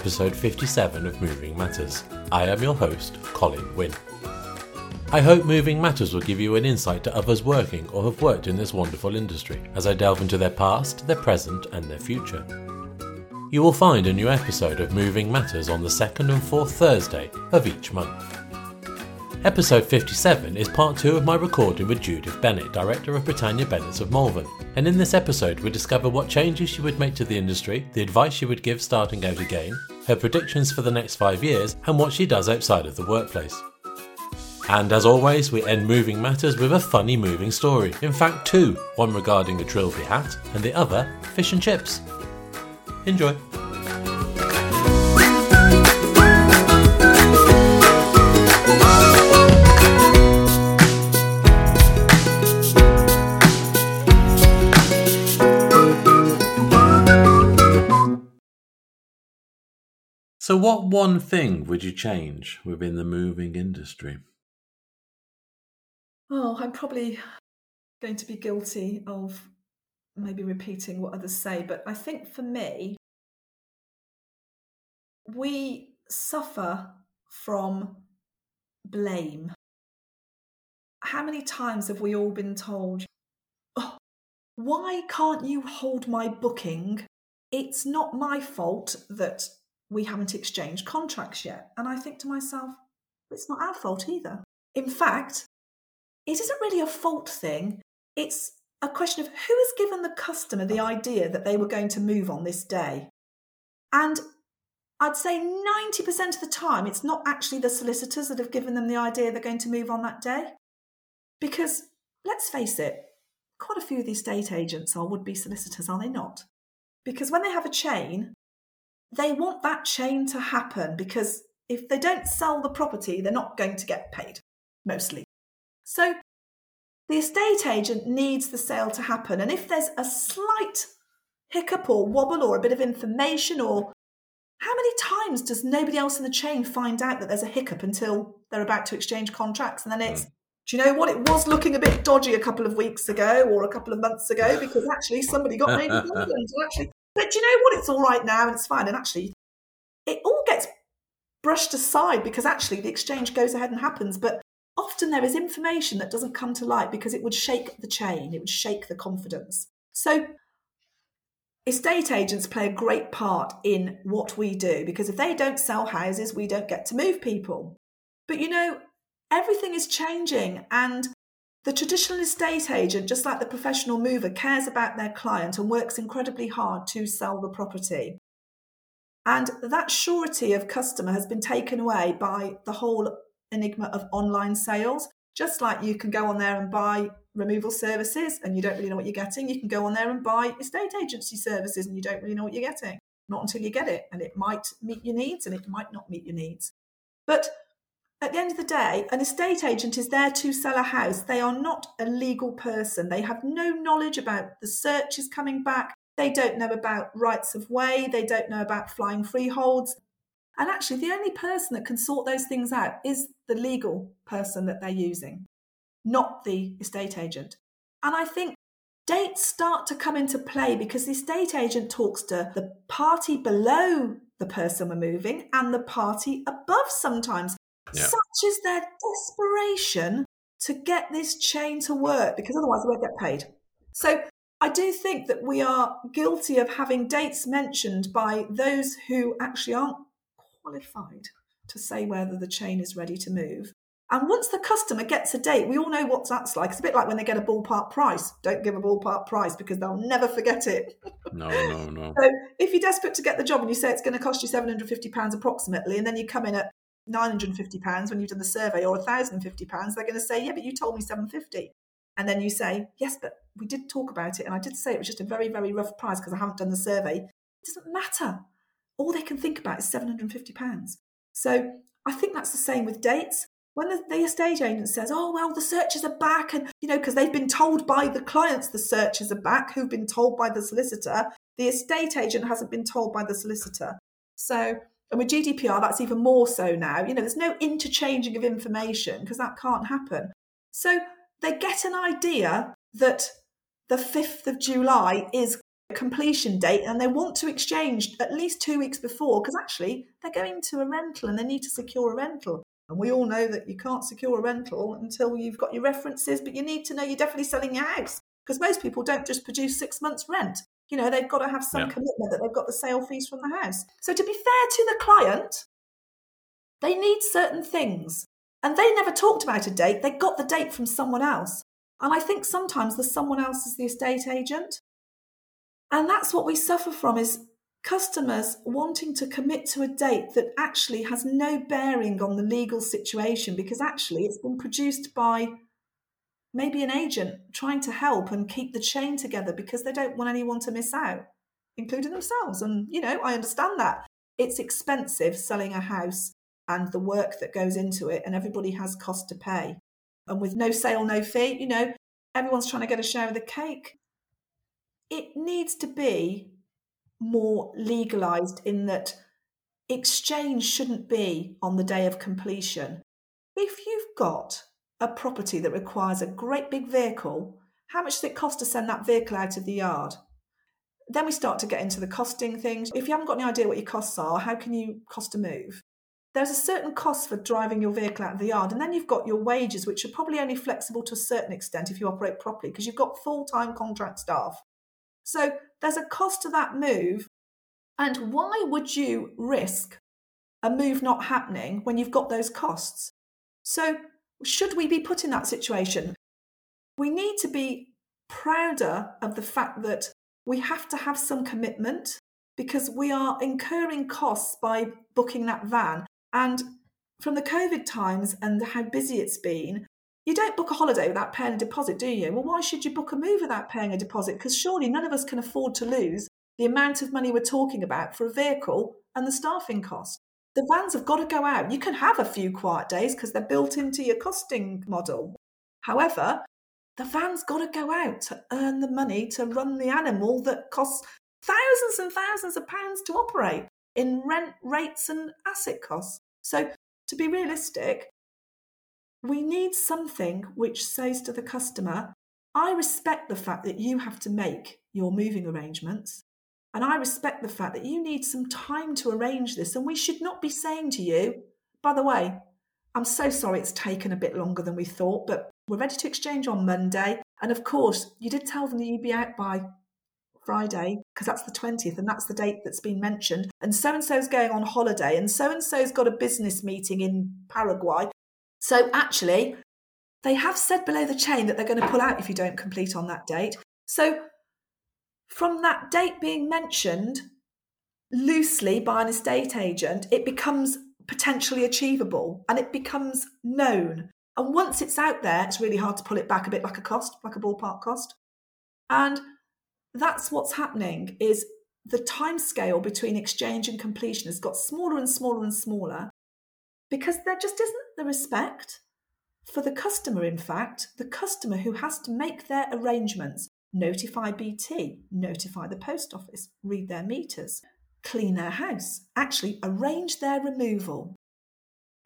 episode 57 of Moving Matters. I am your host, Colin Wynne. I hope Moving Matters will give you an insight to others working or have worked in this wonderful industry as I delve into their past, their present, and their future. You will find a new episode of Moving Matters on the second and fourth Thursday of each month. Episode 57 is part two of my recording with Judith Bennett, director of Britannia Bennett's of Malvern. And in this episode, we discover what changes she would make to the industry, the advice she would give starting out again, her predictions for the next five years, and what she does outside of the workplace. And as always, we end Moving Matters with a funny moving story. In fact, two one regarding a Trilby hat, and the other fish and chips. Enjoy. So, what one thing would you change within the moving industry? Oh, I'm probably going to be guilty of maybe repeating what others say, but I think for me, we suffer from blame. How many times have we all been told, oh, why can't you hold my booking? It's not my fault that we haven't exchanged contracts yet. And I think to myself, it's not our fault either. In fact, it isn't really a fault thing. It's a question of who has given the customer the idea that they were going to move on this day. And I'd say 90% of the time, it's not actually the solicitors that have given them the idea they're going to move on that day. Because let's face it, quite a few of these estate agents are would be solicitors, are they not? Because when they have a chain, they want that chain to happen because if they don't sell the property, they're not going to get paid, mostly. So the estate agent needs the sale to happen. And if there's a slight hiccup or wobble or a bit of information or how many times does nobody else in the chain find out that there's a hiccup until they're about to exchange contracts? And then it's, mm. do you know what? It was looking a bit dodgy a couple of weeks ago or a couple of months ago because actually somebody got made redundant. actually, but you know what? It's all right now and it's fine. And actually, it all gets brushed aside because actually the exchange goes ahead and happens. But often there is information that doesn't come to light because it would shake the chain, it would shake the confidence. So Estate agents play a great part in what we do because if they don't sell houses, we don't get to move people. But you know, everything is changing, and the traditional estate agent, just like the professional mover, cares about their client and works incredibly hard to sell the property. And that surety of customer has been taken away by the whole enigma of online sales. Just like you can go on there and buy removal services and you don't really know what you're getting, you can go on there and buy estate agency services and you don't really know what you're getting. Not until you get it. And it might meet your needs and it might not meet your needs. But at the end of the day, an estate agent is there to sell a house. They are not a legal person. They have no knowledge about the searches coming back. They don't know about rights of way. They don't know about flying freeholds. And actually, the only person that can sort those things out is the legal person that they're using not the estate agent. And I think dates start to come into play because the estate agent talks to the party below the person we're moving and the party above sometimes. Yeah. Such is their desperation to get this chain to work because otherwise they won't get paid. So I do think that we are guilty of having dates mentioned by those who actually aren't qualified to say whether the chain is ready to move. And once the customer gets a date, we all know what that's like. It's a bit like when they get a ballpark price. Don't give a ballpark price because they'll never forget it. No, no, no. so if you're desperate to get the job and you say it's going to cost you £750 approximately, and then you come in at £950 when you've done the survey or £1,050, they're going to say, yeah, but you told me 750 And then you say, yes, but we did talk about it. And I did say it was just a very, very rough price because I haven't done the survey. It doesn't matter. All they can think about is £750. So I think that's the same with dates when the, the, estate agent says, "Oh well, the searches are back," and you know, because they've been told by the clients the searches are back, who've been told by the solicitor, the estate agent hasn't been told by the solicitor. So, and with GDPR, that's even more so now. You know, there's no interchanging of information because that can't happen. So they get an idea that the 5th of July is a completion date and they want to exchange at least two weeks before because actually they're going to a rental and they need to secure a rental. And we all know that you can't secure a rental until you've got your references, but you need to know you're definitely selling your house because most people don't just produce six months' rent. You know, they've got to have some yeah. commitment that they've got the sale fees from the house. So, to be fair to the client, they need certain things. And they never talked about a date, they got the date from someone else. And I think sometimes the someone else is the estate agent. And that's what we suffer from is customers wanting to commit to a date that actually has no bearing on the legal situation because actually it's been produced by maybe an agent trying to help and keep the chain together because they don't want anyone to miss out, including themselves. And, you know, I understand that. It's expensive selling a house and the work that goes into it, and everybody has cost to pay. And with no sale, no fee, you know, everyone's trying to get a share of the cake. It needs to be more legalized in that exchange shouldn't be on the day of completion. If you've got a property that requires a great big vehicle, how much does it cost to send that vehicle out of the yard? Then we start to get into the costing things. If you haven't got any idea what your costs are, how can you cost a move? There's a certain cost for driving your vehicle out of the yard, and then you've got your wages, which are probably only flexible to a certain extent if you operate properly because you've got full time contract staff. So there's a cost to that move. And why would you risk a move not happening when you've got those costs? So, should we be put in that situation? We need to be prouder of the fact that we have to have some commitment because we are incurring costs by booking that van. And from the COVID times and how busy it's been, you don't book a holiday without paying a deposit, do you? Well, why should you book a move without paying a deposit? Because surely none of us can afford to lose the amount of money we're talking about for a vehicle and the staffing cost. The vans have got to go out. You can have a few quiet days because they're built into your costing model. However, the van's got to go out to earn the money to run the animal that costs thousands and thousands of pounds to operate in rent rates and asset costs. So, to be realistic, we need something which says to the customer, I respect the fact that you have to make your moving arrangements. And I respect the fact that you need some time to arrange this. And we should not be saying to you, by the way, I'm so sorry it's taken a bit longer than we thought, but we're ready to exchange on Monday. And of course, you did tell them that you'd be out by Friday because that's the 20th and that's the date that's been mentioned. And so and so's going on holiday and so and so's got a business meeting in Paraguay so actually, they have said below the chain that they're going to pull out if you don't complete on that date. So from that date being mentioned loosely by an estate agent, it becomes potentially achievable and it becomes known. And once it's out there, it's really hard to pull it back a bit like a cost, like a ballpark cost. And that's what's happening is the time scale between exchange and completion has got smaller and smaller and smaller because there just isn't the respect for the customer, in fact, the customer who has to make their arrangements, notify BT, notify the post office, read their meters, clean their house, actually arrange their removal.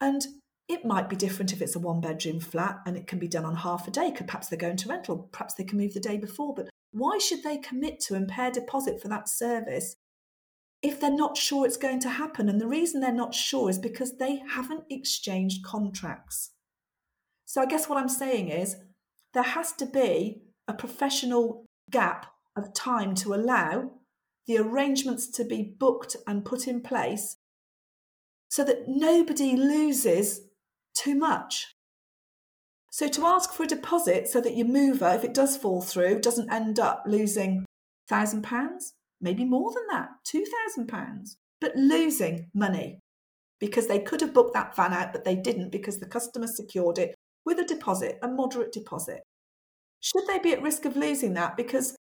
And it might be different if it's a one bedroom flat and it can be done on half a day. because Perhaps they're going to rental, perhaps they can move the day before. But why should they commit to and pay deposit for that service if they're not sure it's going to happen. And the reason they're not sure is because they haven't exchanged contracts. So I guess what I'm saying is there has to be a professional gap of time to allow the arrangements to be booked and put in place so that nobody loses too much. So to ask for a deposit so that your mover, if it does fall through, doesn't end up losing thousand pounds, maybe more than that, £2,000, but losing money because they could have booked that van out, but they didn't because the customer secured it with a deposit, a moderate deposit. Should they be at risk of losing that because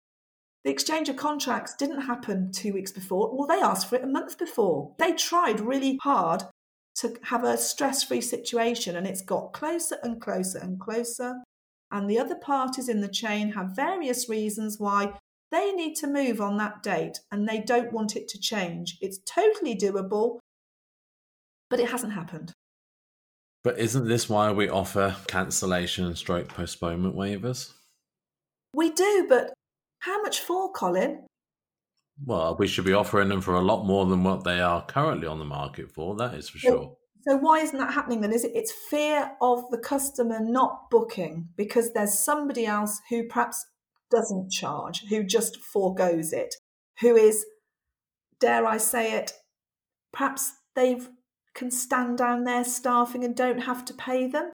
the exchange of contracts didn't happen two weeks before? Well, they asked for it a month before. They tried really hard to have a stress free situation and it's got closer and closer and closer. And the other parties in the chain have various reasons why they need to move on that date and they don't want it to change. It's totally doable, but it hasn't happened. But isn't this why we offer cancellation and stroke postponement waivers? We do, but how much for, Colin? Well, we should be offering them for a lot more than what they are currently on the market for. That is for So- sure. So why isn't that happening then? Is it it's fear of the customer not booking because there's somebody else who perhaps doesn't charge, who just foregoes it, who is, dare I say it, perhaps they can stand down their staffing and don't have to pay them.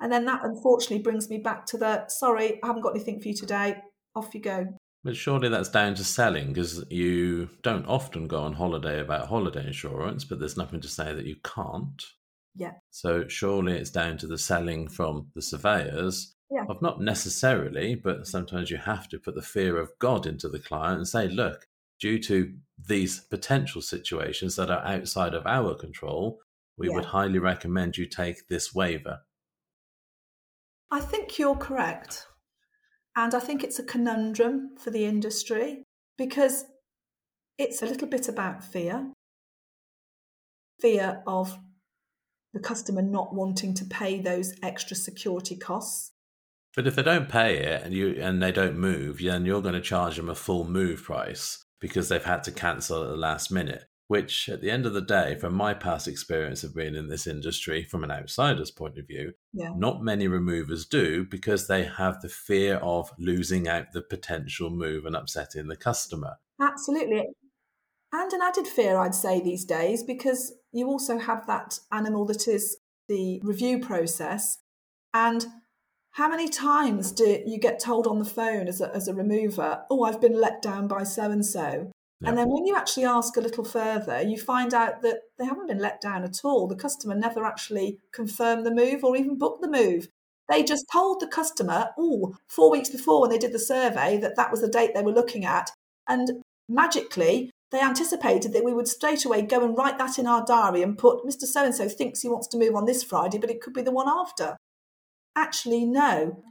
And then that unfortunately brings me back to the sorry, I haven't got anything for you today. Off you go. But surely that's down to selling because you don't often go on holiday about holiday insurance, but there's nothing to say that you can't. Yeah. So surely it's down to the selling from the surveyors Yeah. of not necessarily, but sometimes you have to put the fear of God into the client and say, look, due to these potential situations that are outside of our control, we Yeah. would highly recommend you take this waiver. I think you're correct. And I think it's a conundrum for the industry because it's a little bit about fear fear of the customer not wanting to pay those extra security costs. But if they don't pay it and you and they don't move, then you're going to charge them a full move price because they've had to cancel at the last minute. Which, at the end of the day, from my past experience of being in this industry, from an outsider's point of view, Yeah. not many removers do because they have the fear of losing out the potential move and upsetting the customer. Absolutely. And an added fear, I'd say, these days, because you also have that animal that is the review process. And how many times do you get told on the phone as a, as a remover, oh, I've been let down by so and so? And then when you actually ask a little further, you find out that they haven't been let down at all. The customer never actually confirmed the move or even booked the move. They just told the customer, oh, four weeks before when they did the survey, that that was the date they were looking at. And magically, they anticipated that we would straight away go and write that in our diary and put Mr. So and so thinks he wants to move on this Friday, but it could be the one after. Actually, no.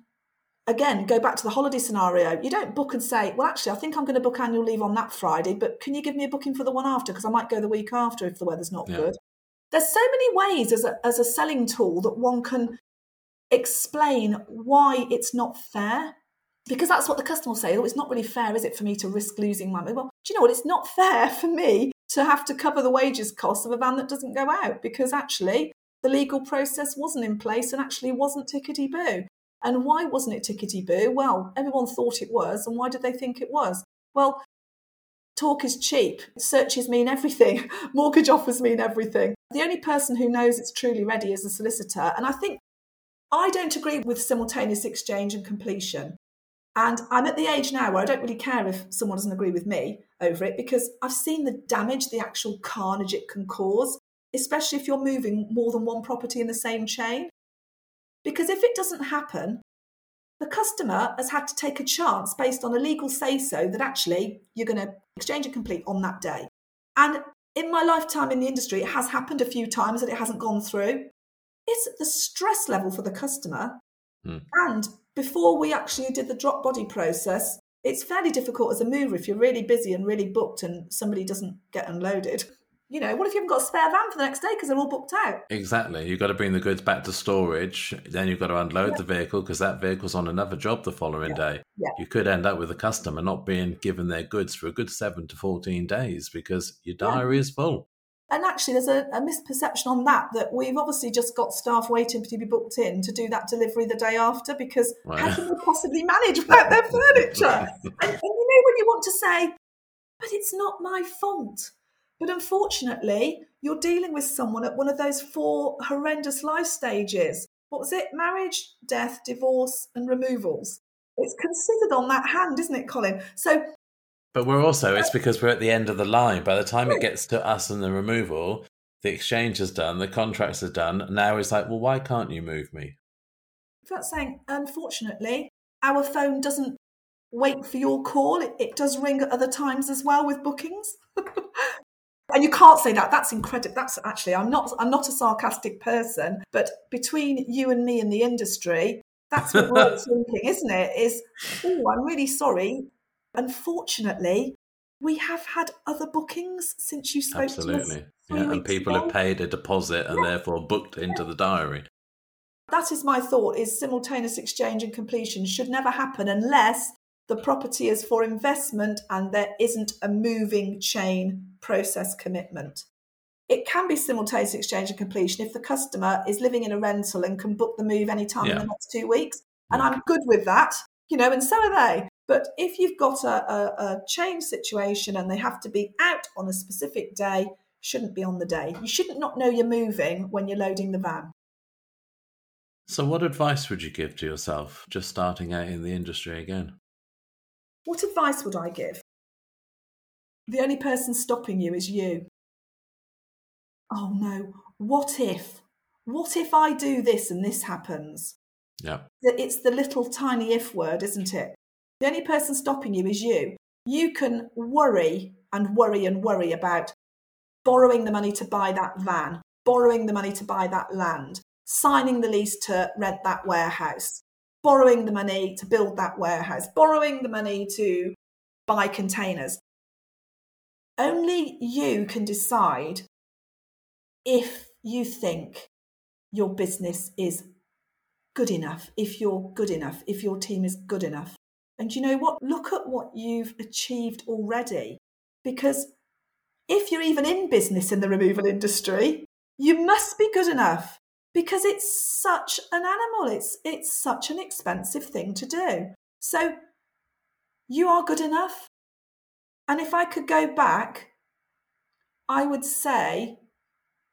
Again, go back to the holiday scenario. You don't book and say, well, actually, I think I'm going to book annual leave on that Friday, but can you give me a booking for the one after? Because I might go the week after if the weather's not Yeah. good. There's so many ways as a, as a selling tool that one can explain why it's not fair because that's what the customer will say. Oh, it's not really fair, is it, for me to risk losing my money? Well, do you know what? It's not fair for me to have to cover the wages costs of a van that doesn't go out because actually the legal process wasn't in place and actually wasn't tickety boo. And why wasn't it tickety boo? Well, everyone thought it was. And why did they think it was? Well, talk is cheap. Searches mean everything. Mortgage offers mean everything. The only person who knows it's truly ready is a solicitor. And I think I don't agree with simultaneous exchange and completion. And I'm at the age now where I don't really care if someone doesn't agree with me over it because I've seen the damage, the actual carnage it can cause, especially if you're moving more than one property in the same chain. Because if it doesn't happen, the customer has had to take a chance based on a legal say so that actually you're going to exchange and complete on that day. And in my lifetime in the industry, it has happened a few times that it hasn't gone through. It's the stress level for the customer. Hmm. And before we actually did the drop body process, it's fairly difficult as a mover if you're really busy and really booked and somebody doesn't get unloaded. You know, what if you haven't got a spare van for the next day because they're all booked out? Exactly. You've got to bring the goods back to storage. Then you've got to unload the vehicle because that vehicle's on another job the following day. Yeah. You could end up with a customer not being given their goods for a good seven to 14 days because your diary is full. And actually, there's a, a misperception on that that we've obviously just got staff waiting to be booked in to do that delivery the day after because Right. how can they possibly manage without their furniture? and, and you know, when you want to say, but it's not my fault. But unfortunately, you're dealing with someone at one of those four horrendous life stages. What was it? Marriage, death, divorce, and removals. It's considered on that hand, isn't it, Colin? So But we're also, it's because we're at the end of the line. By the time it gets to us and the removal, the exchange is done, the contracts are done. Now it's like, well, why can't you move me? That's saying, unfortunately, our phone doesn't wait for your call. It, it does ring at other times as well with bookings. and you can't say that. That's incredible. That's actually, I'm not, I'm not a sarcastic person, but between you and me in the industry, that's what we're thinking, isn't it? Is, oh, I'm really sorry. Unfortunately, we have had other bookings since you spoke to us. Absolutely. Yeah, and people ago. have paid a deposit and therefore booked into the diary. that is my thought is simultaneous exchange and completion should never happen unless the property is for investment and there isn't a moving chain process commitment. It can be simultaneous exchange and completion if the customer is living in a rental and can book the move anytime yeah. in the next two weeks. And I'm good with that, you know, and so are they. But if you've got a, a, a change situation and they have to be out on a specific day, shouldn't be on the day. You shouldn't not know you're moving when you're loading the van. So, what advice would you give to yourself just starting out in the industry again? What advice would I give? The only person stopping you is you. Oh no, what if? What if I do this and this happens? Yeah. It's the little tiny if word, isn't it? The only person stopping you is you. You can worry and worry and worry about borrowing the money to buy that van, borrowing the money to buy that land, signing the lease to rent that warehouse, borrowing the money to build that warehouse, borrowing the money to buy containers. Only you can decide if you think your business is good enough, if you're good enough, if your team is good enough. And you know what? Look at what you've achieved already. Because if you're even in business in the removal industry, you must be good enough because it's such an animal. It's it's such an expensive thing to do. So you are good enough. And if I could go back, I would say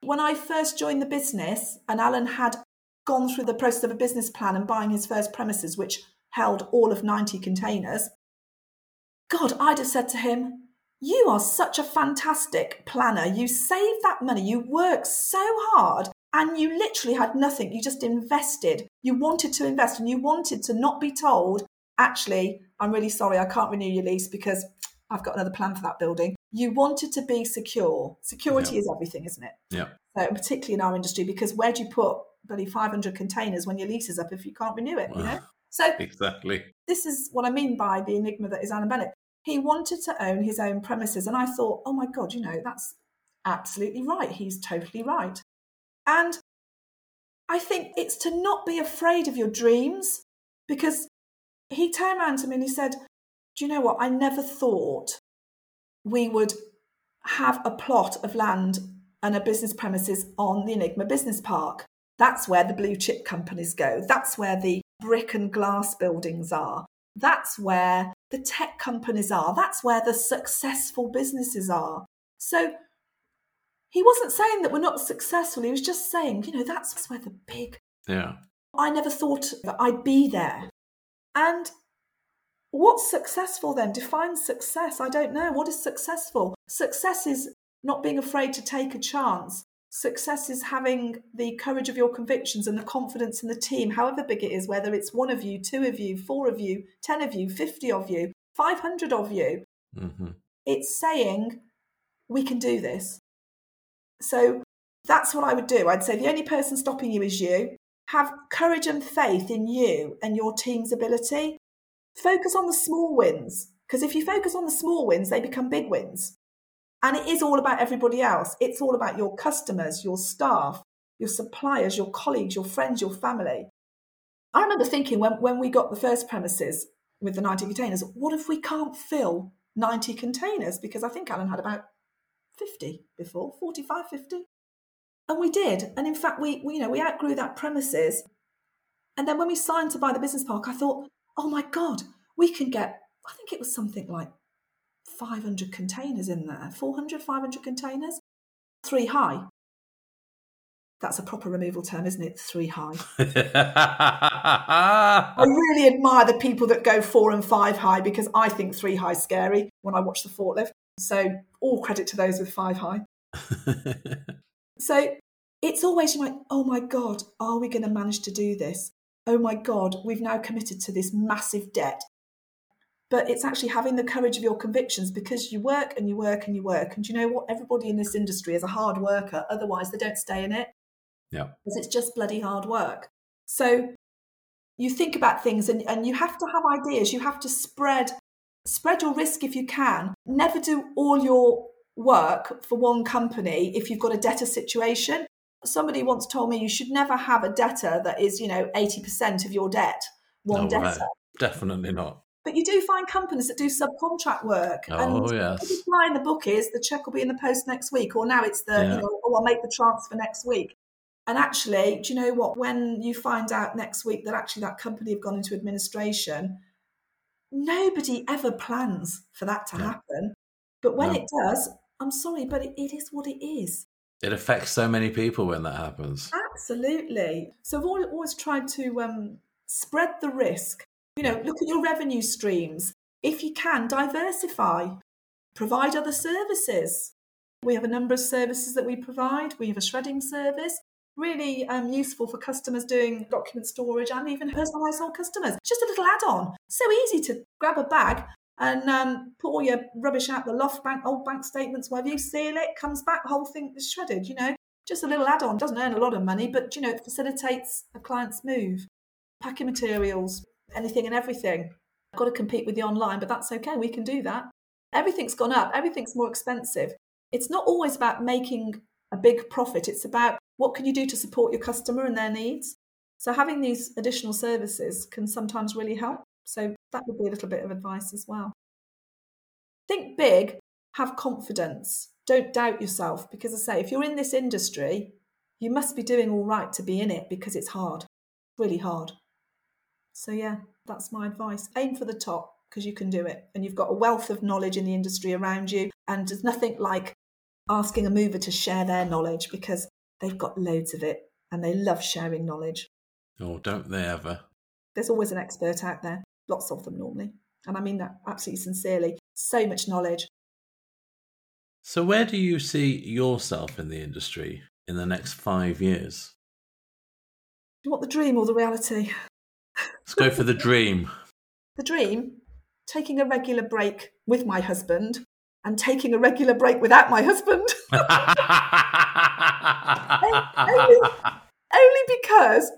when I first joined the business and Alan had gone through the process of a business plan and buying his first premises, which held all of 90 containers, God, I'd have said to him, You are such a fantastic planner. You save that money. You work so hard and you literally had nothing. You just invested. You wanted to invest and you wanted to not be told, actually, I'm really sorry, I can't renew your lease because I've got another plan for that building. You wanted to be secure. Security yeah. is everything, isn't it? Yeah. So, particularly in our industry, because where do you put bloody 500 containers when your lease is up if you can't renew it, you know? So, exactly. This is what I mean by the enigma that is Alan Bennett. He wanted to own his own premises. And I thought, oh my God, you know, that's absolutely right. He's totally right. And I think it's to not be afraid of your dreams because he turned around to me and he said, Do you know what? I never thought we would have a plot of land and a business premises on the Enigma Business Park. That's where the blue chip companies go. That's where the brick and glass buildings are. That's where the tech companies are. That's where the successful businesses are. So he wasn't saying that we're not successful. He was just saying, you know, that's where the big. Yeah. I never thought that I'd be there. And what's successful then? Define success. I don't know. What is successful? Success is not being afraid to take a chance. Success is having the courage of your convictions and the confidence in the team, however big it is, whether it's one of you, two of you, four of you, 10 of you, 50 of you, 500 of you. Mm-hmm. It's saying, we can do this. So that's what I would do. I'd say the only person stopping you is you. Have courage and faith in you and your team's ability. Focus on the small wins, because if you focus on the small wins, they become big wins. And it is all about everybody else. It's all about your customers, your staff, your suppliers, your colleagues, your friends, your family. I remember thinking when, when we got the first premises with the 90 containers, what if we can't fill 90 containers? Because I think Alan had about 50 before, 45, 50. And we did. And in fact, we, we, you know, we outgrew that premises. And then when we signed to buy the business park, I thought, oh my God, we can get, I think it was something like 500 containers in there, 400, 500 containers, three high. That's a proper removal term, isn't it? Three high. I really admire the people that go four and five high because I think three high is scary when I watch the forklift. So all credit to those with five high. so it's always like, oh my God, are we going to manage to do this? Oh my God, we've now committed to this massive debt. But it's actually having the courage of your convictions because you work and you work and you work. And you know what? Everybody in this industry is a hard worker. Otherwise, they don't stay in it. Yeah. Because it's just bloody hard work. So you think about things and, and you have to have ideas. You have to spread spread your risk if you can. Never do all your work for one company if you've got a debtor situation. Somebody once told me you should never have a debtor that is, you know, 80% of your debt, one no debtor. Definitely not. But you do find companies that do subcontract work. Oh, and yes. The line in the book is the check will be in the post next week, or now it's the, Yeah. you know, oh, I'll make the transfer next week. And actually, do you know what? When you find out next week that actually that company have gone into administration, nobody ever plans for that to No. happen. But when No. it does, I'm sorry, but it, it is what it is. It affects so many people when that happens. Absolutely. So I've always, always tried to um, spread the risk. You know, look at your revenue streams. If you can, diversify, provide other services. We have a number of services that we provide. We have a shredding service, really um, useful for customers doing document storage and even personal household customers. Just a little add on. So easy to grab a bag and um, put all your rubbish out the loft, bank, old bank statements, whatever you seal it, comes back, whole thing is shredded, you know? Just a little add-on. Doesn't earn a lot of money but you know it facilitates a client's move. Packing materials anything and everything. I've got to compete with the online but that's okay we can do that. Everything's gone up everything's more expensive. It's not always about making a big profit it's about what can you do to support your customer and their needs so having these additional services can sometimes really help so that would be a little bit of advice as well think big have confidence don't doubt yourself because I say if you're in this industry, you must be doing all right to be in it because it's hard, really hard. So yeah, that's my advice. Aim for the top because you can do it and you've got a wealth of knowledge in the industry around you and there's nothing like asking a mover to share their knowledge because they've mm. got loads of it and they love sharing knowledge. Oh, don't they ever? There's always an expert out there, lots of them normally. And I mean that absolutely sincerely. So much knowledge. So, where do you see yourself in the industry in the next five years? Do you want the dream or the reality? Let's go for the dream. The dream, taking a regular break with my husband and taking a regular break without my husband. only, only because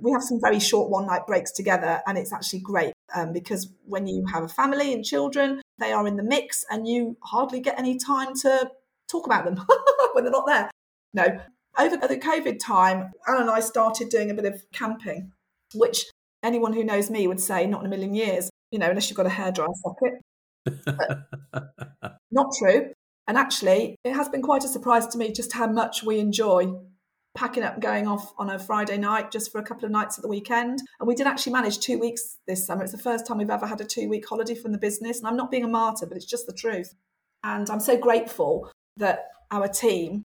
we have some very short one night breaks together and it's actually great um, because when you have a family and children they are in the mix and you hardly get any time to talk about them when they're not there. No. Over the covid time Anne and i started doing a bit of camping which anyone who knows me would say not in a million years you know unless you've got a hairdryer socket not true and actually it has been quite a surprise to me just how much we enjoy packing up and going off on a Friday night just for a couple of nights at the weekend. And we did actually manage two weeks this summer. It's the first time we've ever had a two week holiday from the business. And I'm not being a martyr, but it's just the truth. And I'm so grateful that our team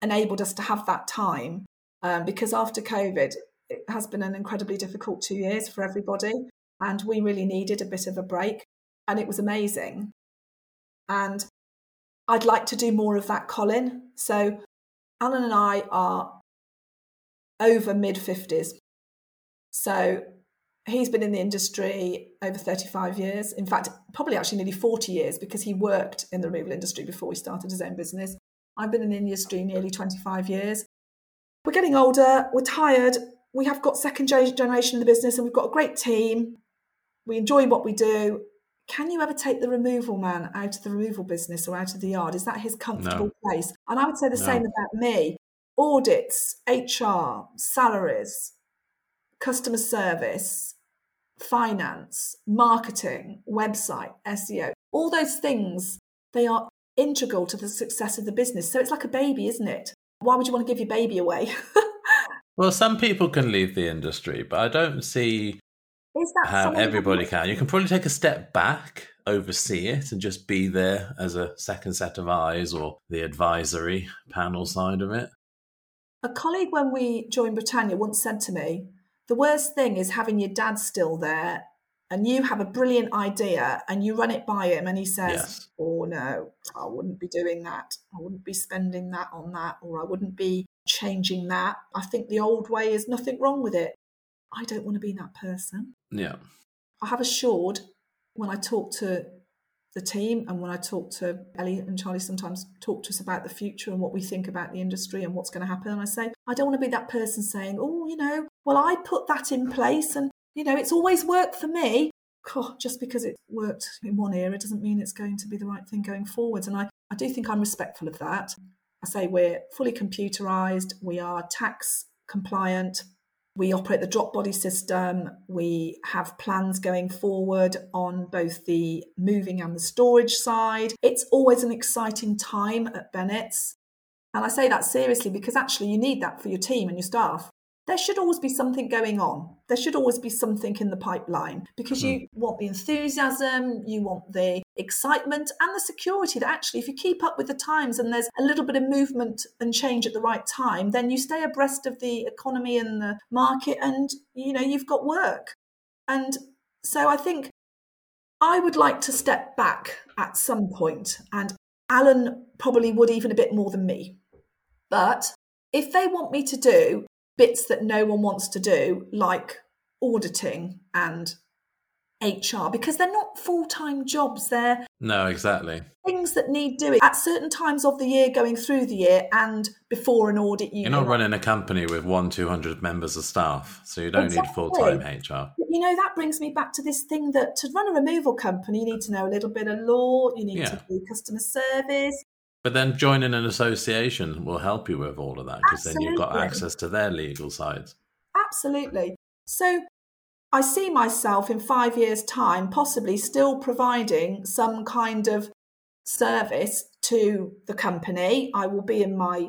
enabled us to have that time um, because after COVID, it has been an incredibly difficult two years for everybody. And we really needed a bit of a break. And it was amazing. And I'd like to do more of that, Colin. So Alan and I are over mid 50s. So he's been in the industry over 35 years. In fact, probably actually nearly 40 years because he worked in the removal industry before he started his own business. I've been in the industry nearly 25 years. We're getting older, we're tired, we have got second generation in the business and we've got a great team. We enjoy what we do. Can you ever take the removal man out of the removal business or out of the yard? Is that his comfortable No. place? And I would say the No. same about me audits, HR, salaries, customer service, finance, marketing, website, SEO, all those things, they are integral to the success of the business. So it's like a baby, isn't it? Why would you want to give your baby away? well, some people can leave the industry, but I don't see Is that how someone- everybody can. You can probably take a step back, oversee it, and just be there as a second set of eyes or the advisory panel side of it. A colleague, when we joined Britannia, once said to me, The worst thing is having your dad still there and you have a brilliant idea and you run it by him and he says, Yes. Oh no, I wouldn't be doing that. I wouldn't be spending that on that, or I wouldn't be changing that. I think the old way is nothing wrong with it. I don't want to be that person. Yeah. I have assured when I talk to the team and when I talk to Ellie and Charlie sometimes talk to us about the future and what we think about the industry and what's going to happen. And I say, I don't want to be that person saying, oh, you know, well, I put that in place and, you know, it's always worked for me. Just because it worked in one era doesn't mean it's going to be the right thing going forwards. And I, I do think I'm respectful of that. I say we're fully computerized, we are tax compliant, We operate the drop body system. We have plans going forward on both the moving and the storage side. It's always an exciting time at Bennett's. And I say that seriously because actually you need that for your team and your staff there should always be something going on. There should always be something in the pipeline because you mm. want the enthusiasm, you want the excitement, and the security that actually, if you keep up with the times and there's a little bit of movement and change at the right time, then you stay abreast of the economy and the market, and you know, you've got work. And so I think I would like to step back at some point, and Alan probably would even a bit more than me. But if they want me to do bits that no one wants to do, like auditing and HR, because they're not full time jobs. They're no, exactly things that need doing at certain times of the year, going through the year, and before an audit. You are not running a company with one, two hundred members of staff, so you don't exactly. need full time HR. You know that brings me back to this thing that to run a removal company, you need to know a little bit of law, you need yeah. to do customer service, but then joining an association will help you with all of that because then you've got access to their legal sides. Absolutely. So I see myself in five years' time possibly still providing some kind of service to the company. I will be in my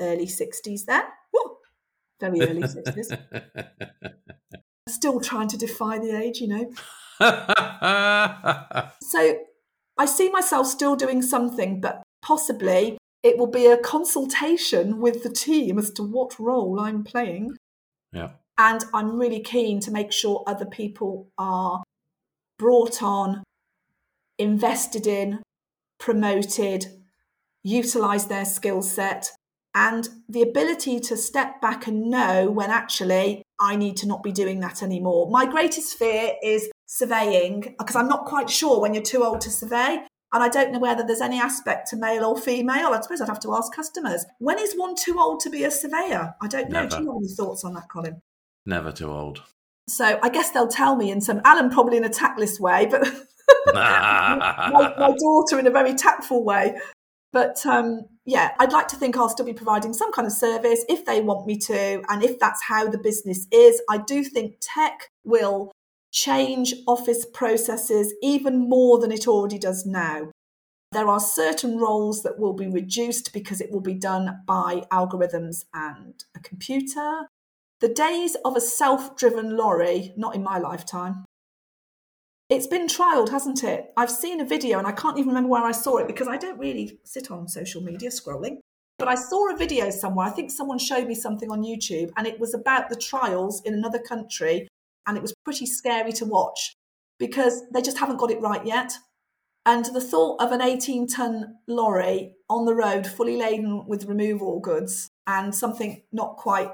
early 60s then. Woo! Very early 60s. still trying to defy the age, you know. so I see myself still doing something, but possibly it will be a consultation with the team as to what role I'm playing. Yeah. And I'm really keen to make sure other people are brought on, invested in, promoted, utilize their skill set, and the ability to step back and know when actually I need to not be doing that anymore. My greatest fear is surveying because I'm not quite sure when you're too old to survey. And I don't know whether there's any aspect to male or female. I suppose I'd have to ask customers. When is one too old to be a surveyor? I don't know. Never. Do you have any thoughts on that, Colin? Never too old. So I guess they'll tell me in some, Alan probably in a tactless way, but my, my, daughter in a very tactful way. But um, yeah, I'd like to think I'll still be providing some kind of service if they want me to, and if that's how the business is. I do think tech will change office processes even more than it already does now. There are certain roles that will be reduced because it will be done by algorithms and a computer. The days of a self driven lorry, not in my lifetime. It's been trialled, hasn't it? I've seen a video and I can't even remember where I saw it because I don't really sit on social media scrolling. But I saw a video somewhere. I think someone showed me something on YouTube and it was about the trials in another country and it was pretty scary to watch because they just haven't got it right yet. And the thought of an 18 ton lorry on the road, fully laden with removal goods, and something not quite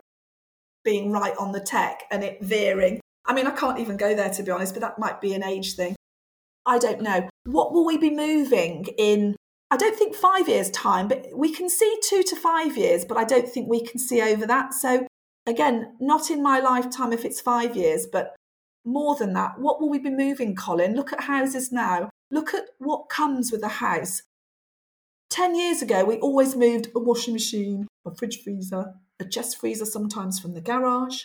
being right on the tech and it veering. I mean, I can't even go there to be honest, but that might be an age thing. I don't know. What will we be moving in? I don't think five years' time, but we can see two to five years, but I don't think we can see over that. So Again, not in my lifetime if it's five years, but more than that. What will we be moving, Colin? Look at houses now. Look at what comes with a house. 10 years ago, we always moved a washing machine, a fridge freezer, a chest freezer sometimes from the garage,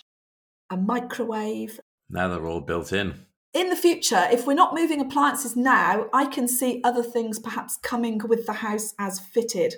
a microwave. Now they're all built in. In the future, if we're not moving appliances now, I can see other things perhaps coming with the house as fitted.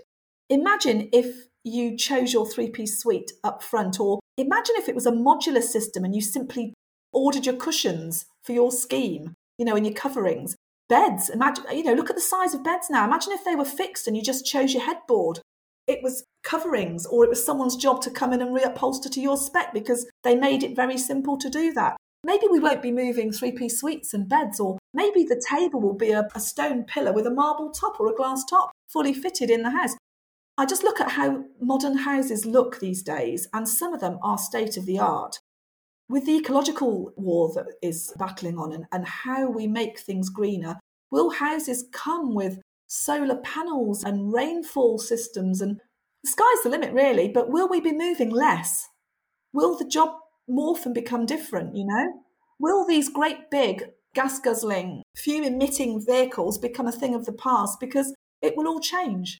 Imagine if you chose your three piece suite up front, or imagine if it was a modular system and you simply ordered your cushions for your scheme, you know, and your coverings. Beds, imagine, you know, look at the size of beds now. Imagine if they were fixed and you just chose your headboard. It was coverings, or it was someone's job to come in and reupholster to your spec because they made it very simple to do that. Maybe we won't be moving three piece suites and beds, or maybe the table will be a, a, stone pillar with a marble top or a glass top fully fitted in the house. I just look at how modern houses look these days, and some of them are state of the art. With the ecological war that is battling on and, and how we make things greener, will houses come with solar panels and rainfall systems? And the sky's the limit, really, but will we be moving less? Will the job morph and become different, you know? Will these great big gas guzzling, fume emitting vehicles become a thing of the past? Because it will all change.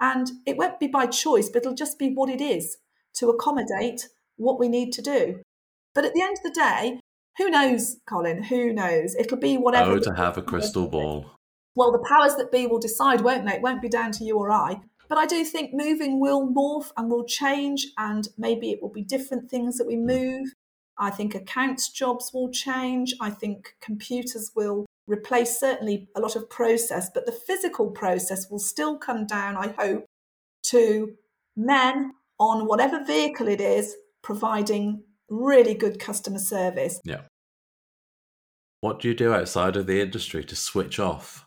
And it won't be by choice, but it'll just be what it is to accommodate what we need to do. But at the end of the day, who knows, Colin? Who knows? It'll be whatever. Oh, to have a crystal ball. Well, the powers that be will decide, won't they? It won't be down to you or I. But I do think moving will morph and will change, and maybe it will be different things that we Hmm. move. I think accounts jobs will change. I think computers will replace certainly a lot of process, but the physical process will still come down, I hope, to men on whatever vehicle it is providing really good customer service. Yeah. What do you do outside of the industry to switch off?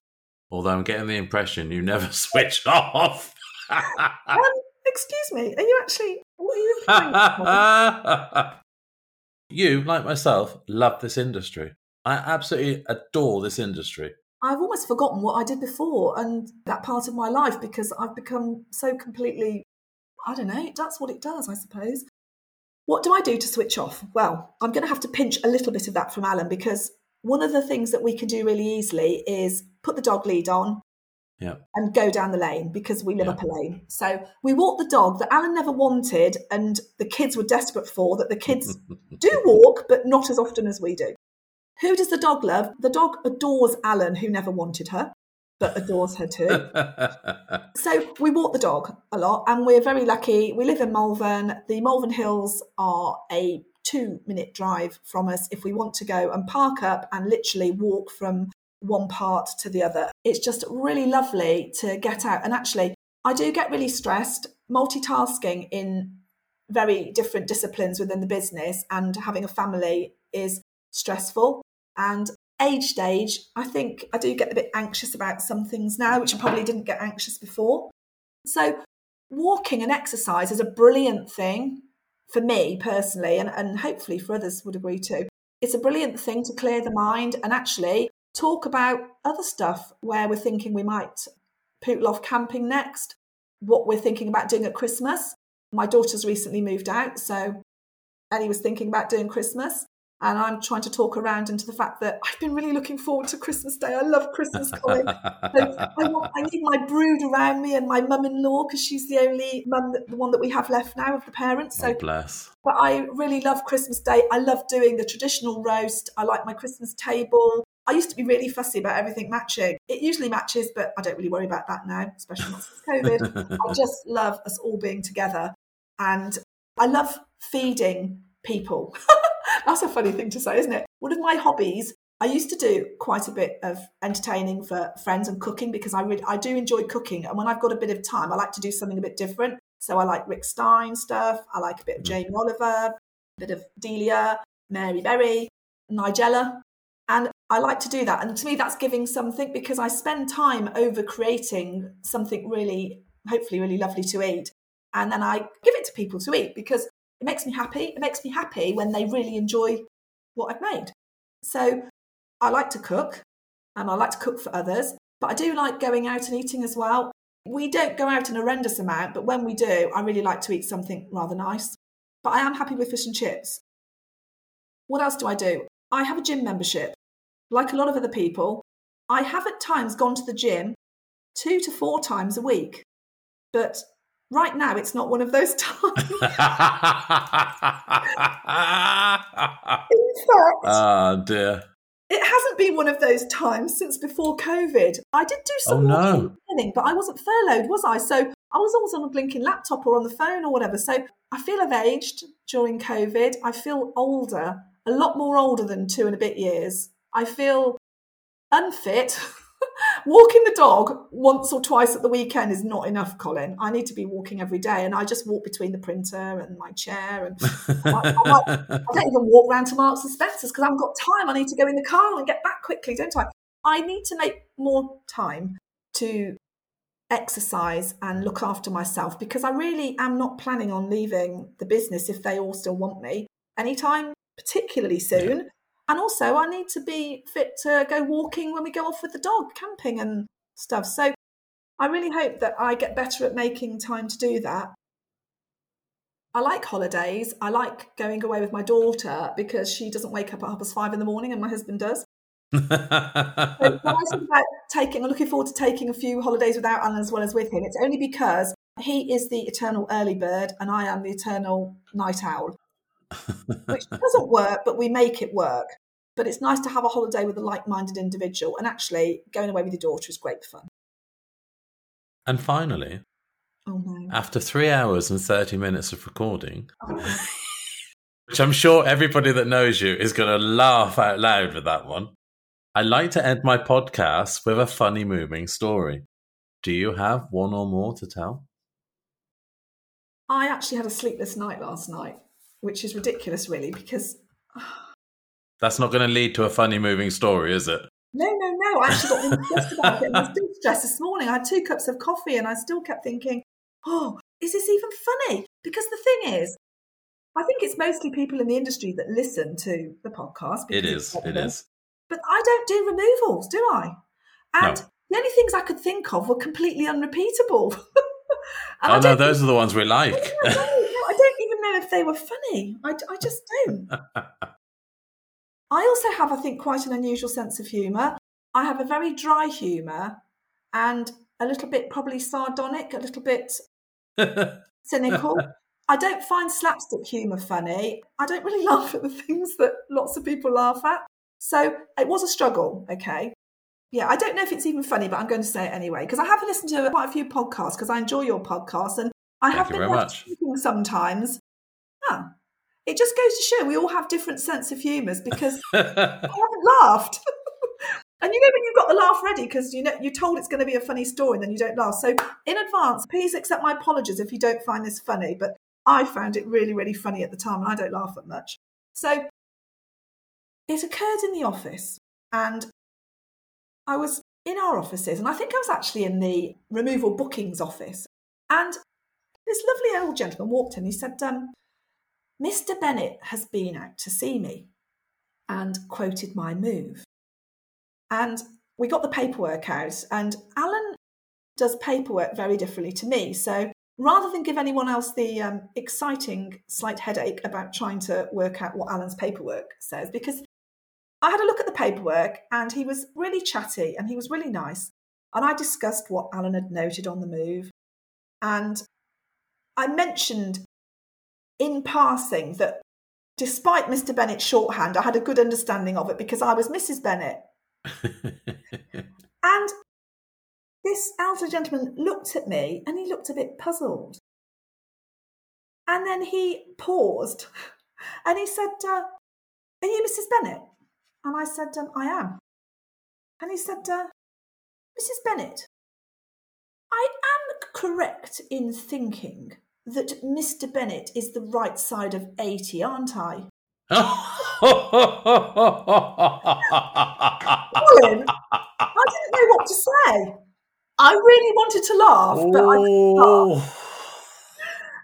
Although I'm getting the impression you never switch off. Um, excuse me, are you actually, what are you implying? you, like myself, love this industry. I absolutely adore this industry. I've almost forgotten what I did before and that part of my life because I've become so completely, I don't know, that's what it does, I suppose. What do I do to switch off? Well, I'm going to have to pinch a little bit of that from Alan because one of the things that we can do really easily is put the dog lead on Yeah. and go down the lane because we live Yeah. up a lane. So we walk the dog that Alan never wanted and the kids were desperate for, that the kids do walk, but not as often as we do. Who does the dog love? The dog adores Alan, who never wanted her, but adores her too. So we walk the dog a lot, and we're very lucky. We live in Malvern. The Malvern Hills are a two minute drive from us if we want to go and park up and literally walk from one part to the other. It's just really lovely to get out. And actually, I do get really stressed multitasking in very different disciplines within the business, and having a family is stressful. And age stage, I think I do get a bit anxious about some things now, which I probably didn't get anxious before. So, walking and exercise is a brilliant thing for me personally, and, and hopefully for others would agree too. It's a brilliant thing to clear the mind and actually talk about other stuff where we're thinking we might pootle off camping next, what we're thinking about doing at Christmas. My daughter's recently moved out, so Ellie was thinking about doing Christmas. And I'm trying to talk around into the fact that I've been really looking forward to Christmas Day. I love Christmas, Colin. So I, want, I need my brood around me and my mum-in-law because she's the only mum, that, the one that we have left now of the parents. So, oh, bless. but I really love Christmas Day. I love doing the traditional roast. I like my Christmas table. I used to be really fussy about everything matching. It usually matches, but I don't really worry about that now, especially not since COVID. I just love us all being together, and I love feeding people. That's a funny thing to say, isn't it? One of my hobbies, I used to do quite a bit of entertaining for friends and cooking because I really, I do enjoy cooking. And when I've got a bit of time, I like to do something a bit different. So I like Rick Stein stuff. I like a bit of mm. Jamie Oliver, a bit of Delia, Mary Berry, Nigella. And I like to do that. And to me, that's giving something because I spend time over creating something really, hopefully, really lovely to eat. And then I give it to people to eat because it makes me happy. It makes me happy when they really enjoy what I've made. So I like to cook and I like to cook for others, but I do like going out and eating as well. We don't go out an horrendous amount, but when we do, I really like to eat something rather nice. But I am happy with fish and chips. What else do I do? I have a gym membership. Like a lot of other people, I have at times gone to the gym two to four times a week. But right now, it's not one of those times. In fact, oh, dear. it hasn't been one of those times since before COVID. I did do some Oh, no. in but I wasn't furloughed, was I? So I was always on a blinking laptop or on the phone or whatever. So I feel I've aged during COVID. I feel older, a lot more older than two and a bit years. I feel unfit. walking the dog once or twice at the weekend is not enough, Colin. I need to be walking every day, and I just walk between the printer and my chair and I don't even walk round to Marks and Spencer's because I haven't got time. I need to go in the car and get back quickly, don't I? I need to make more time to exercise and look after myself because I really am not planning on leaving the business if they all still want me anytime particularly soon. And also, I need to be fit to go walking when we go off with the dog, camping and stuff. So I really hope that I get better at making time to do that. I like holidays. I like going away with my daughter because she doesn't wake up at half past five in the morning and my husband does. So when I about taking, I'm looking forward to taking a few holidays without Alan as well as with him. It's only because he is the eternal early bird and I am the eternal night owl. Which doesn't work, but we make it work. But it's nice to have a holiday with a like minded individual. And actually, going away with your daughter is great fun. And finally, Oh, no. after three hours and 30 minutes of recording, which I'm sure everybody that knows you is going to laugh out loud with that one, I like to end my podcast with a funny, moving story. Do you have one or more to tell? I actually had a sleepless night last night, which is ridiculous, really, because That's not going to lead to a funny, moving story, is it? no, no, no. I actually got really stressed about it. And I was still stressed this morning. I had two cups of coffee and I still kept thinking, oh, is this even funny? Because the thing is, I think it's mostly people in the industry that listen to the podcast. It is. It is. But I don't do removals, do I? And No. the only things I could think of were completely unrepeatable. Oh, no, those are the ones we like. I don't, know. I don't even know if they were funny. I, I just don't. I also have, I think, quite an unusual sense of humour. I have a very dry humour and a little bit probably sardonic, a little bit cynical. I don't find slapstick humour funny. I don't really laugh at the things that lots of people laugh at. So it was a struggle, okay? Yeah, I don't know if it's even funny, but I'm going to say it anyway because I have listened to quite a few podcasts because I enjoy your podcast and I Thank have been much. sometimes. Huh, it just goes to show we all have different sense of humours because I haven't laughed. and you know when you've got the laugh ready because you know you're told it's going to be a funny story and then you don't laugh. So in advance, please accept my apologies if you don't find this funny, but I found it really, really funny at the time and I don't laugh at much. So it occurred in the office and I was in our offices and I think I was actually in the removal bookings office. And this lovely old gentleman walked in. He said, um, Mr. Bennett has been out to see me and quoted my move. And we got the paperwork out, and Alan does paperwork very differently to me. So rather than give anyone else the um, exciting slight headache about trying to work out what Alan's paperwork says, because I had a look at the paperwork and he was really chatty and he was really nice. And I discussed what Alan had noted on the move. And I mentioned in passing that despite Mr. Bennett's shorthand, I had a good understanding of it because I was Mrs. Bennett. And this elderly gentleman looked at me and he looked a bit puzzled. And then he paused and he said, uh, Are you Mrs. Bennett? And I said, um, I am. And he said, uh, Mrs. Bennett, I am correct in thinking that Mr. Bennett is the right side of 80, aren't I? Colin, I didn't know what to say. I really wanted to laugh, but I couldn't laugh.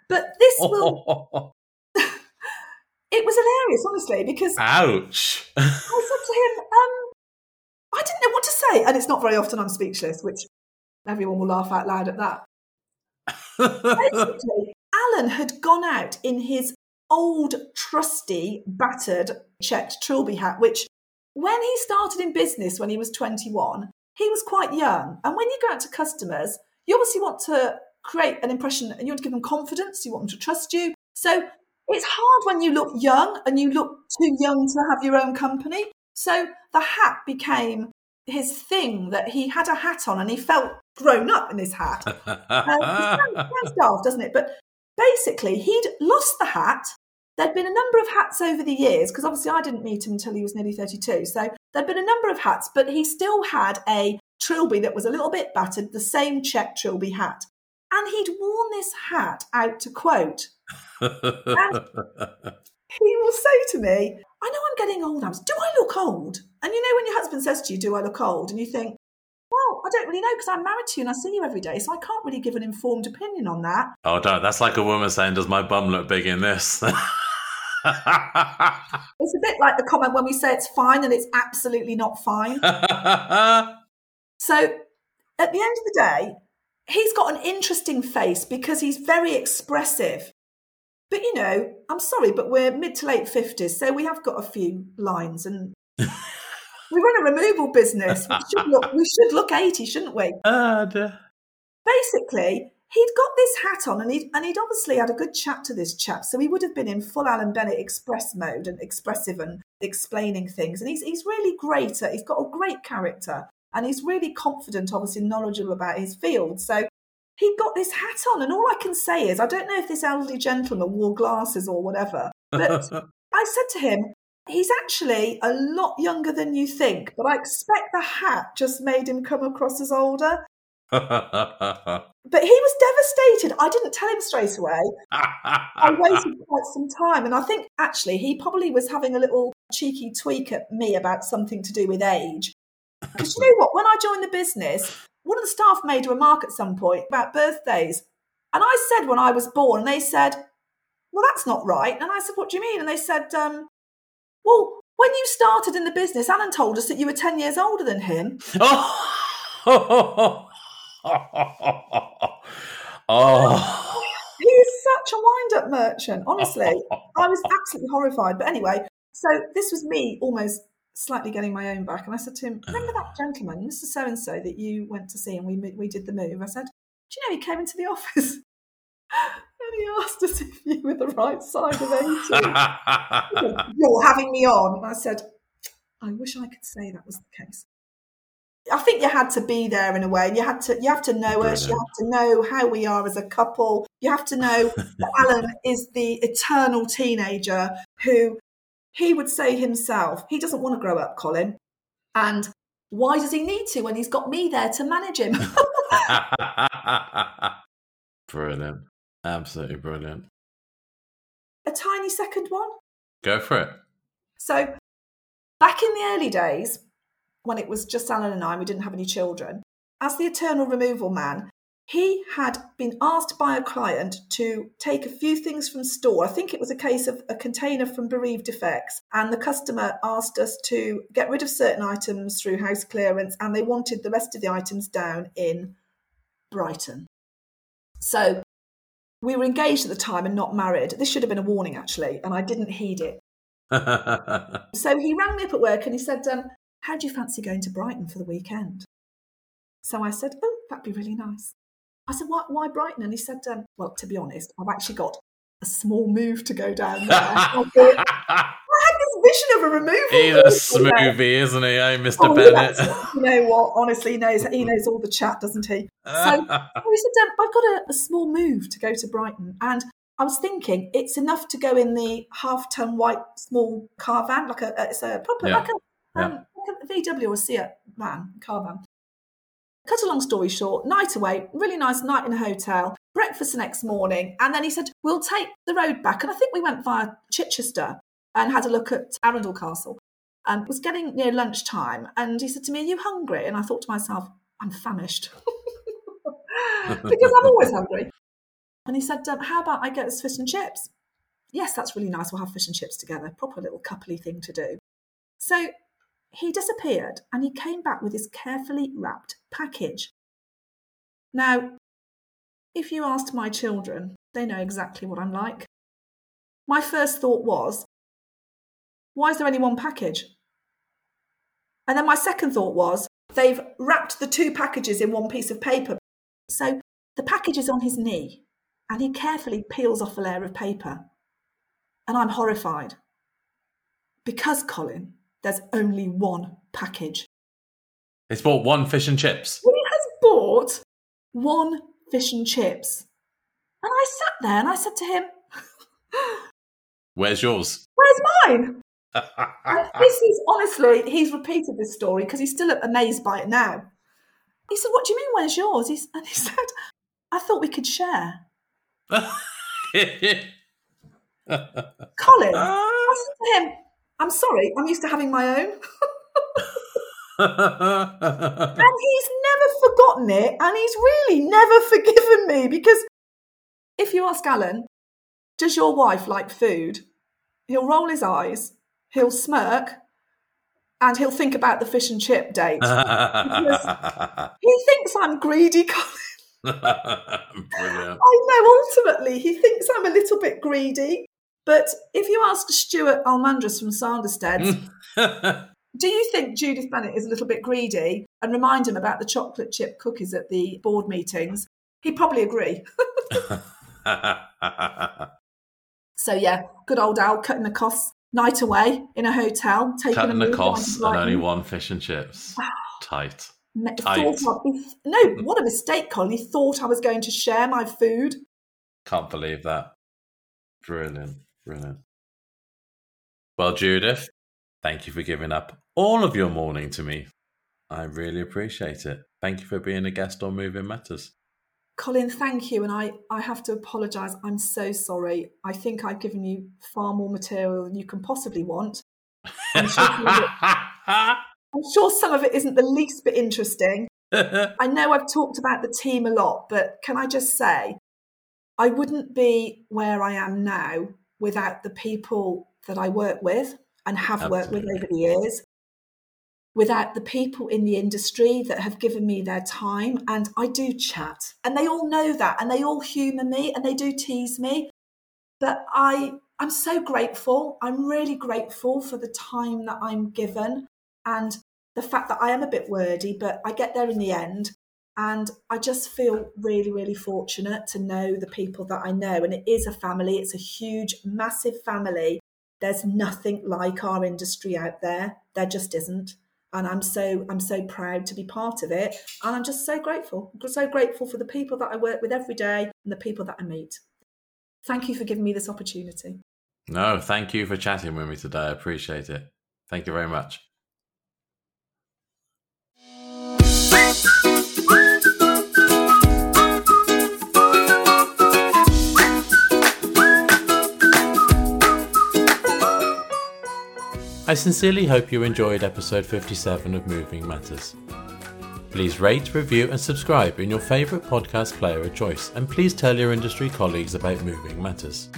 But this will, it was hilarious, honestly, because Ouch. I said to him, um, I didn't know what to say. And it's not very often I'm speechless, which everyone will laugh out loud at that. Basically, Alan had gone out in his old, trusty, battered, checked trilby hat, which when he started in business when he was 21, he was quite young. And when you go out to customers, you obviously want to create an impression and you want to give them confidence, you want them to trust you. So it's hard when you look young and you look too young to have your own company. So the hat became his thing that he had a hat on and he felt grown up in his hat. Uh, it sounds, sounds daft, doesn't it? But basically, he'd lost the hat. There'd been a number of hats over the years, because obviously I didn't meet him until he was nearly 32. So there'd been a number of hats, but he still had a trilby that was a little bit battered, the same check trilby hat. And he'd worn this hat out to quote. He will say to me, I know I'm getting old, Abs. Do I look old? And you know, when your husband says to you, Do I look old? And you think, I don't really know because I'm married to you and I see you every day, so I can't really give an informed opinion on that. oh, don't. That's like a woman saying, Does my bum look big in this? It's a bit like the comment when we say it's fine and it's absolutely not fine. So at the end of the day, he's got an interesting face because he's very expressive. But you know, I'm sorry, but we're mid to late 50s, so we have got a few lines and we run a removal business. We should look, we should look 80, shouldn't we? Ah, dear. Basically, he'd got this hat on and he'd, and he'd obviously had a good chat to this chap. So he would have been in full Alan Bennett express mode and expressive and explaining things. And he's, he's really great. At, he's got a great character and he's really confident, obviously knowledgeable about his field. So he'd got this hat on. And all I can say is, I don't know if this elderly gentleman wore glasses or whatever, but I said to him, He's actually a lot younger than you think, but I expect the hat just made him come across as older. but he was devastated. I didn't tell him straight away. I waited quite some time. And I think actually he probably was having a little cheeky tweak at me about something to do with age. Because you know what? When I joined the business, one of the staff made a remark at some point about birthdays. And I said when I was born, and they said, Well, that's not right. And I said, What do you mean? And they said, um, well, when you started in the business, Alan told us that you were 10 years older than him. oh. oh. He's such a wind up merchant. Honestly, I was absolutely horrified. But anyway, so this was me almost slightly getting my own back. And I said to him, Remember that ah. gentleman, Mr. So and so, that you went to see and we, we did the move? I said, Do you know he came into the office? And he asked us if you were the right side of 80. You're having me on. And I said, I wish I could say that was the case. I think you had to be there in a way, and you had to you have to know Brilliant. us. You have to know how we are as a couple. You have to know that Alan is the eternal teenager who he would say himself he doesn't want to grow up, Colin. And why does he need to when he's got me there to manage him? Brilliant. Absolutely brilliant. A tiny second one? Go for it. So, back in the early days, when it was just Alan and I, we didn't have any children, as the eternal removal man, he had been asked by a client to take a few things from store. I think it was a case of a container from bereaved effects, and the customer asked us to get rid of certain items through house clearance, and they wanted the rest of the items down in Brighton. So we were engaged at the time and not married. This should have been a warning, actually, and I didn't heed it. so he rang me up at work and he said, um, How do you fancy going to Brighton for the weekend? So I said, Oh, that'd be really nice. I said, Why, why Brighton? And he said, um, Well, to be honest, I've actually got a small move to go down there. vision of a removal. He's a smoothie, isn't he, eh, Mr. Oh, Bennett? You know what? Honestly, he knows he knows all the chat, doesn't he? So oh, said, "I've got a, a, small move to go to Brighton, and I was thinking it's enough to go in the half-ton white small car van, like a it's a proper yeah. like a, um, yeah. like a VW or Seat van, car van." Cut a long story short, night away, really nice night in a hotel, breakfast the next morning, and then he said, We'll take the road back. And I think we went via Chichester and had a look at Arundel Castle. And it was getting near lunchtime, and he said to me, Are you hungry? And I thought to myself, I'm famished. because I'm always hungry. And he said, um, How about I get us fish and chips? Yes, that's really nice. We'll have fish and chips together. Proper little coupley thing to do. So he disappeared and he came back with his carefully wrapped package. Now, if you asked my children, they know exactly what I'm like. My first thought was, why is there only one package? And then my second thought was, they've wrapped the two packages in one piece of paper. So the package is on his knee, and he carefully peels off a layer of paper. And I'm horrified. Because, Colin, there's only one package. He's bought one fish and chips. He has bought one fish and chips. And I sat there and I said to him, Where's yours? Where's mine? this is honestly, he's repeated this story because he's still amazed by it now. He said, What do you mean, where's yours? He's, and he said, I thought we could share. Colin, I uh. said to him, I'm sorry, I'm used to having my own. and he's never forgotten it, and he's really never forgiven me because if you ask Alan, does your wife like food? He'll roll his eyes he'll smirk and he'll think about the fish and chip date. he thinks I'm greedy, Colin. I know ultimately he thinks I'm a little bit greedy. But if you ask Stuart Almandras from Sanderstead, do you think Judith Bennett is a little bit greedy and remind him about the chocolate chip cookies at the board meetings? He'd probably agree. so yeah, good old Al cutting the costs night away in a hotel, taking Cutting the costs and only one fish and chips. Tight. Tight. No, what a mistake, Colin. He thought I was going to share my food. Can't believe that. Brilliant. Brilliant. Well, Judith, thank you for giving up all of your morning to me. I really appreciate it. Thank you for being a guest on Moving Matters. Colin, thank you. And I, I have to apologise. I'm so sorry. I think I've given you far more material than you can possibly want. I'm sure, some of it, I'm sure some of it isn't the least bit interesting. I know I've talked about the team a lot, but can I just say, I wouldn't be where I am now without the people that I work with and have worked with over the years, without the people in the industry that have given me their time. And I do chat, and they all know that, and they all humour me, and they do tease me. But I, I'm so grateful. I'm really grateful for the time that I'm given and the fact that I am a bit wordy, but I get there in the end. And I just feel really, really fortunate to know the people that I know. And it is a family, it's a huge, massive family. There's nothing like our industry out there. There just isn't. And I'm so I'm so proud to be part of it. And I'm just so grateful. So grateful for the people that I work with every day and the people that I meet. Thank you for giving me this opportunity. no, thank you for chatting with me today. I appreciate it. Thank you very much. I sincerely hope you enjoyed episode 57 of Moving Matters. Please rate, review, and subscribe in your favourite podcast player of choice, and please tell your industry colleagues about Moving Matters.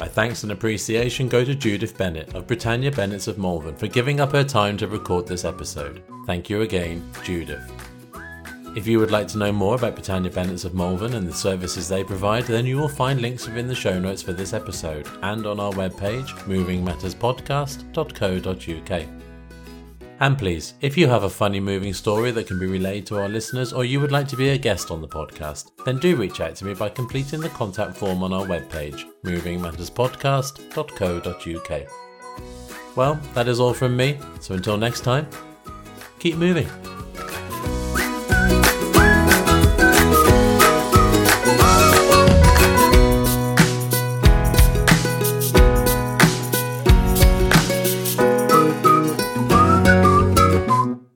My thanks and appreciation go to Judith Bennett of Britannia Bennett's of Malvern for giving up her time to record this episode. Thank you again, Judith. If you would like to know more about Britannia Bennett's of Malvern and the services they provide, then you will find links within the show notes for this episode and on our webpage, movingmatterspodcast.co.uk. And please, if you have a funny moving story that can be relayed to our listeners or you would like to be a guest on the podcast, then do reach out to me by completing the contact form on our webpage, movingmatterspodcast.co.uk. Well, that is all from me, so until next time, keep moving.